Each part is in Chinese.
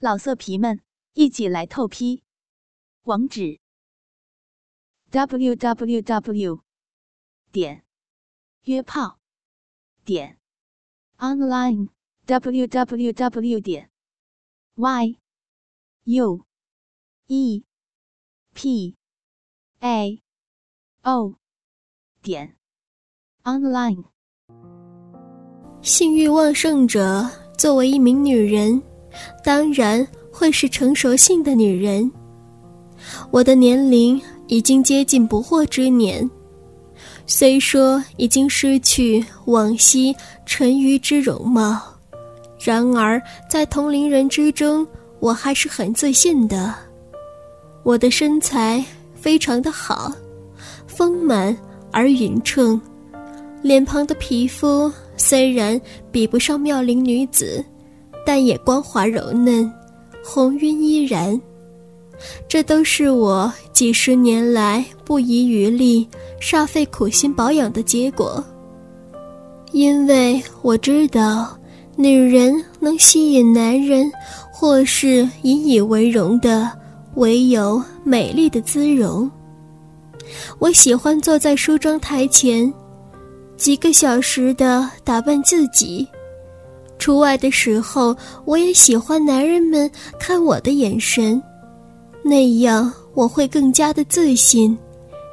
老色皮们，一起来透批！网址：w w w 点约炮点 online w w w 点 y u e p a o 点 online。性欲旺盛者，作为一名女人。当然会是成熟性的女人。我的年龄已经接近不惑之年，虽说已经失去往昔沉鱼之容貌，然而在同龄人之中，我还是很自信的。我的身材非常的好，丰满而匀称，脸庞的皮肤虽然比不上妙龄女子。但也光滑柔嫩，红晕依然，这都是我几十年来不遗余力、煞费苦心保养的结果。因为我知道，女人能吸引男人或是引以为荣的，唯有美丽的姿容。我喜欢坐在梳妆台前，几个小时的打扮自己。出外的时候，我也喜欢男人们看我的眼神，那样我会更加的自信，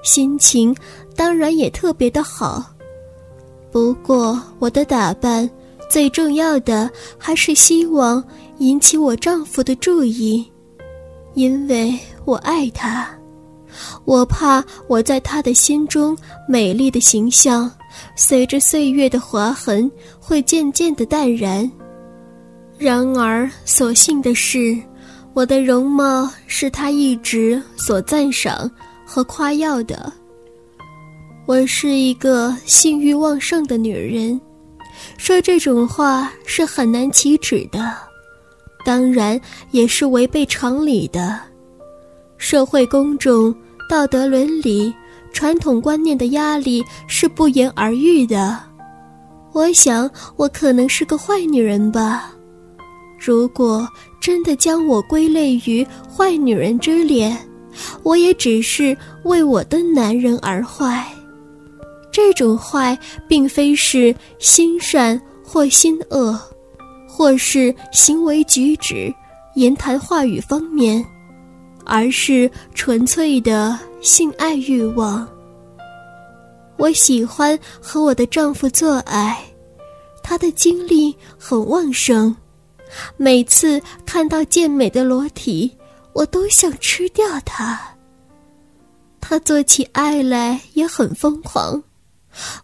心情当然也特别的好。不过我的打扮最重要的还是希望引起我丈夫的注意，因为我爱他，我怕我在他的心中美丽的形象。随着岁月的划痕，会渐渐的淡然。然而，所幸的是，我的容貌是他一直所赞赏和夸耀的。我是一个性欲旺盛的女人，说这种话是很难启齿的，当然也是违背常理的。社会公众、道德伦理。传统观念的压力是不言而喻的。我想，我可能是个坏女人吧。如果真的将我归类于坏女人之列，我也只是为我的男人而坏。这种坏，并非是心善或心恶，或是行为举止、言谈话语方面。而是纯粹的性爱欲望。我喜欢和我的丈夫做爱，他的精力很旺盛，每次看到健美的裸体，我都想吃掉他。他做起爱来也很疯狂，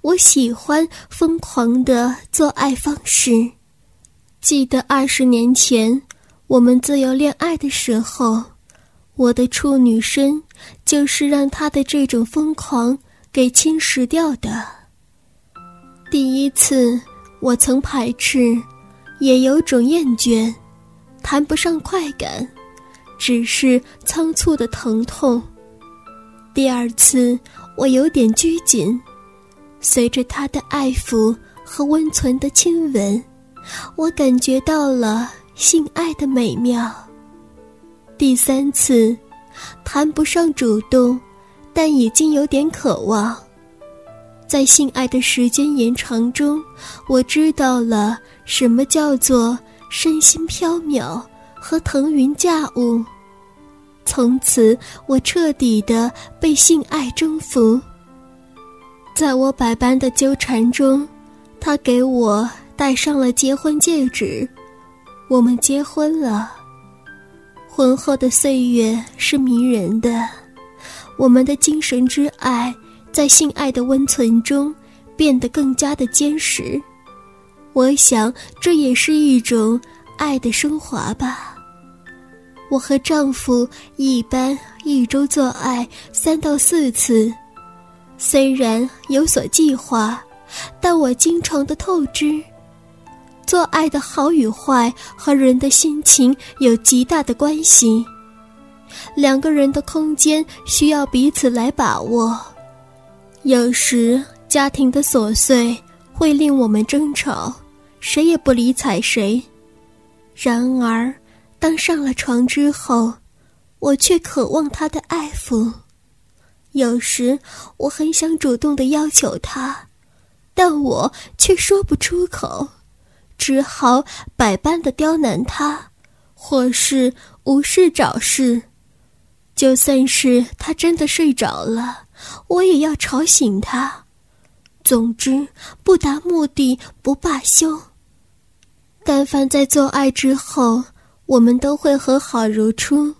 我喜欢疯狂的做爱方式。记得二十年前我们自由恋爱的时候。我的处女身就是让他的这种疯狂给侵蚀掉的。第一次，我曾排斥，也有种厌倦，谈不上快感，只是仓促的疼痛。第二次，我有点拘谨，随着他的爱抚和温存的亲吻，我感觉到了性爱的美妙。第三次，谈不上主动，但已经有点渴望。在性爱的时间延长中，我知道了什么叫做身心飘渺和腾云驾雾。从此，我彻底的被性爱征服。在我百般的纠缠中，他给我戴上了结婚戒指，我们结婚了。婚后的岁月是迷人的，我们的精神之爱在性爱的温存中变得更加的坚实。我想这也是一种爱的升华吧。我和丈夫一般一周做爱三到四次，虽然有所计划，但我经常的透支。做爱的好与坏和人的心情有极大的关系。两个人的空间需要彼此来把握。有时家庭的琐碎会令我们争吵，谁也不理睬谁。然而，当上了床之后，我却渴望他的爱抚。有时我很想主动的要求他，但我却说不出口，只好百般的刁难他，或是无事找事。就算是他真的睡着了，我也要吵醒他。总之，不达目的不罢休。但凡在做爱之后，我们都会和好如初。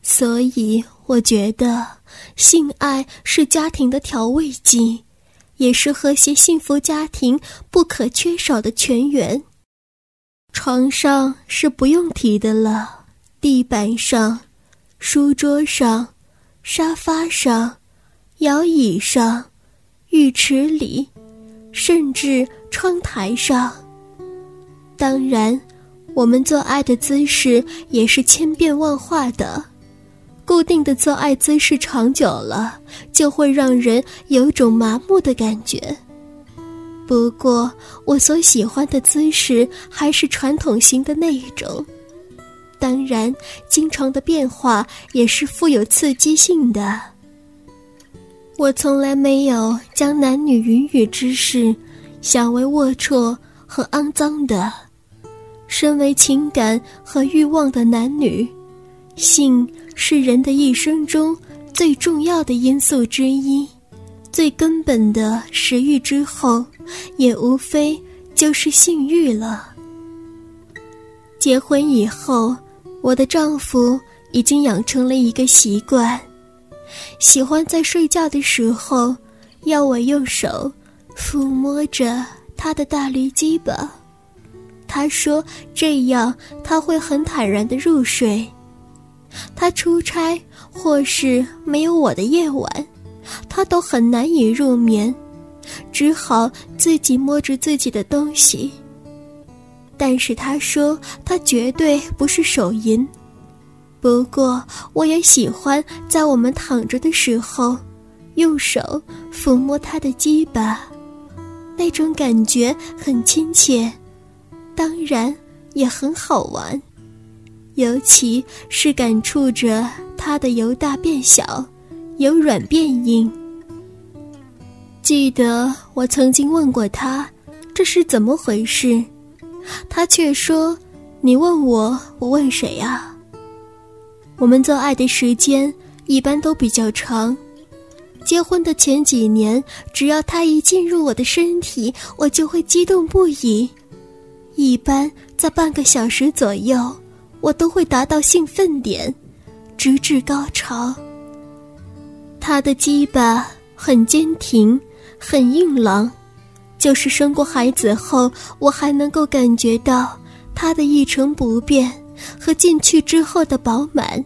所以，我觉得性爱是家庭的调味剂，也是和谐幸福家庭不可缺少的泉源。床上是不用提的了，地板上。书桌上、沙发上、摇椅上、浴池里，甚至窗台上。当然，我们做爱的姿势也是千变万化的。定的做爱姿势长久了，就会让人有种麻木的感觉。不过，我所喜欢的姿势还是传统型的那一种。当然，经常的变化也是富有刺激性的。我从来没有将男女云雨之事想为龌龊和肮脏的。身为情感和欲望的男女，性是人的一生中最重要的因素之一，最根本的食欲之后，也无非就是性欲了。结婚以后。我的丈夫已经养成了一个习惯，喜欢在睡觉的时候要我用手抚摸着他的大驴鸡巴。他说这样他会很坦然的入睡。他出差或是没有我的夜晚，他都很难以入眠，只好自己摸着自己的东西。但是他说他绝对不是手淫，不过我也喜欢在我们躺着的时候，用手抚摸他的鸡巴，那种感觉很亲切，当然也很好玩，尤其是感触着他的由大变小，由软变硬。记得我曾经问过他，这是怎么回事？他却说：“你问我，我问谁呀？”我们做爱的时间一般都比较长。结婚的前几年，只要他一进入我的身体，我就会激动不已。一般在半个小时左右，我都会达到兴奋点，直至高潮。他的鸡巴很坚挺，很硬朗。就是生过孩子后，我还能够感觉到他的一成不变和进去之后的饱满，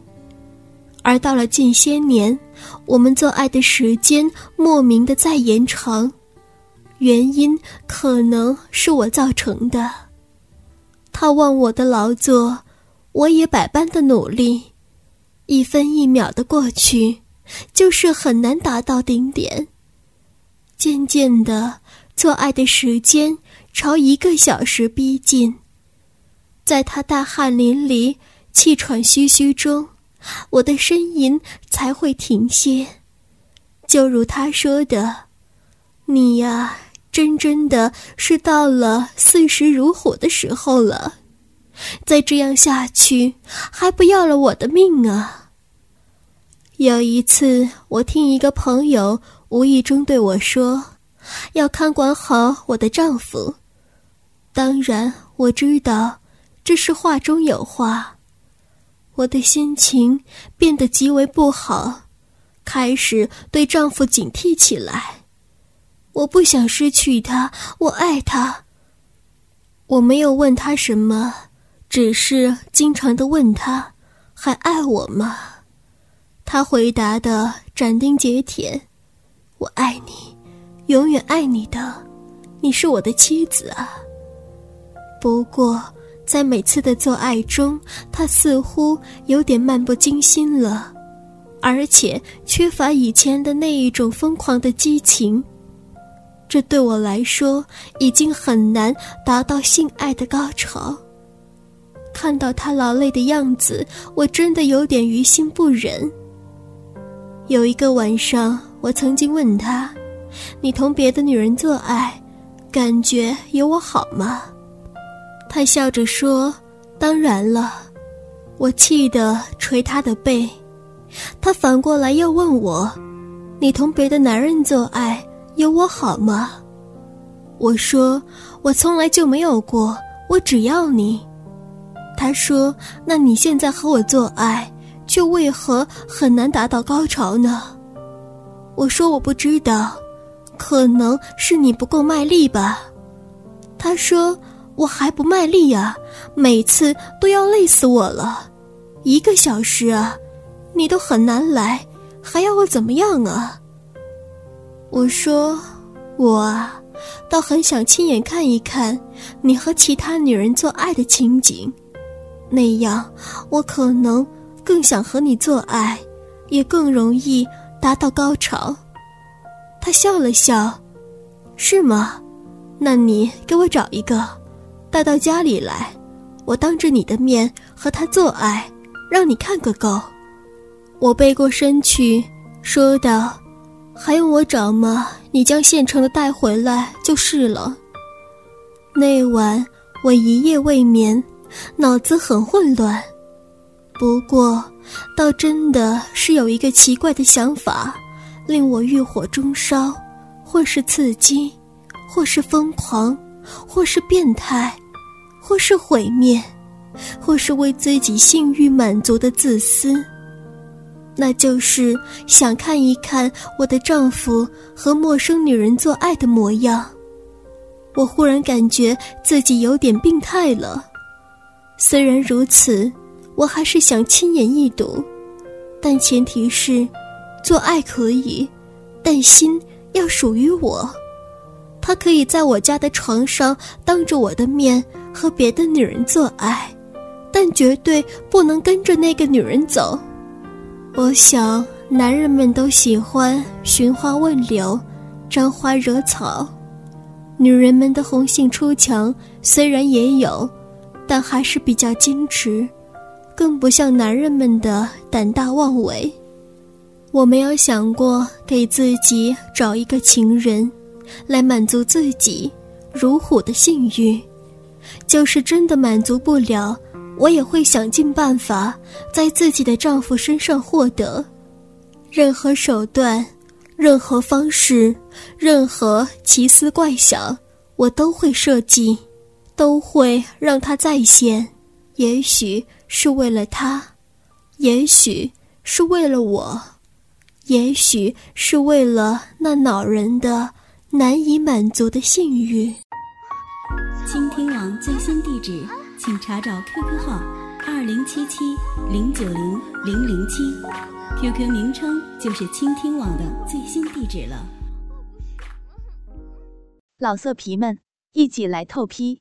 而到了近些年，我们做爱的时间莫名的在延长，原因可能是我造成的。他忘我的劳作，我也百般的努力，一分一秒的过去，就是很难达到顶点。渐渐的。做爱的时间朝一个小时逼近，在他大汗淋漓、气喘吁吁中，我的呻吟才会停歇。就如他说的：“你呀，真真的是到了四十如虎的时候了，再这样下去，还不要了我的命啊！”有一次，我听一个朋友无意中对我说。要看管好我的丈夫，当然我知道这是话中有话。我的心情变得极为不好，开始对丈夫警惕起来。我不想失去他，我爱他。我没有问他什么，只是经常的问他，还爱我吗？他回答的斩钉截铁：“我爱你。”永远爱你的，你是我的妻子啊。不过，在每次的做爱中，他似乎有点漫不经心了，而且缺乏以前的那一种疯狂的激情。这对我来说已经很难达到性爱的高潮。看到他劳累的样子，我真的有点于心不忍。有一个晚上，我曾经问他：“你同别的女人做爱，感觉有我好吗？”他笑着说：“当然了。”我气得捶他的背。他反过来又问我：“你同别的男人做爱，有我好吗？”我说：“我从来就没有过，我只要你。”他说：“那你现在和我做爱，却为何很难达到高潮呢？”我说：“我不知道，可能是你不够卖力吧。”他说：“我还不卖力呀，每次都要累死我了，一个小时啊，你都很难来，还要我怎么样啊？”我说：“我啊，倒很想亲眼看一看你和其他女人做爱的情景。”那样，我可能更想和你做爱，也更容易达到高潮。他笑了笑，是吗？那你给我找一个，带到家里来，我当着你的面和他做爱，让你看个够。我背过身去，说道：“还用我找吗？你将现成的带回来就是了。”那晚我一夜未眠。脑子很混乱，不过，倒真的是有一个奇怪的想法，令我欲火中烧，或是刺激，或是疯狂，或是变态，或是毁灭，或是为自己性欲满足的自私。那就是想看一看我的丈夫和陌生女人做爱的模样。我忽然感觉自己有点病态了。虽然如此，我还是想亲眼一睹，但前提是，做爱可以，但心要属于我。他可以在我家的床上当着我的面和别的女人做爱，但绝对不能跟着那个女人走。我想，男人们都喜欢寻花问柳，沾花惹草，女人们的红杏出墙虽然也有。但还是比较矜持，更不像男人们的胆大妄为。我没有想过给自己找一个情人，来满足自己如虎的性欲。就是真的满足不了，我也会想尽办法在自己的丈夫身上获得。任何手段，任何方式，任何奇思怪想，我都会设计。都会让他再现，也许是为了他，也许是为了我，也许是为了那恼人的、难以满足的性欲。倾听网最新地址，请查找 QQ 号二零七七零九零零零七，QQ 名称就是倾听网的最新地址了。老色皮们，一起来透批！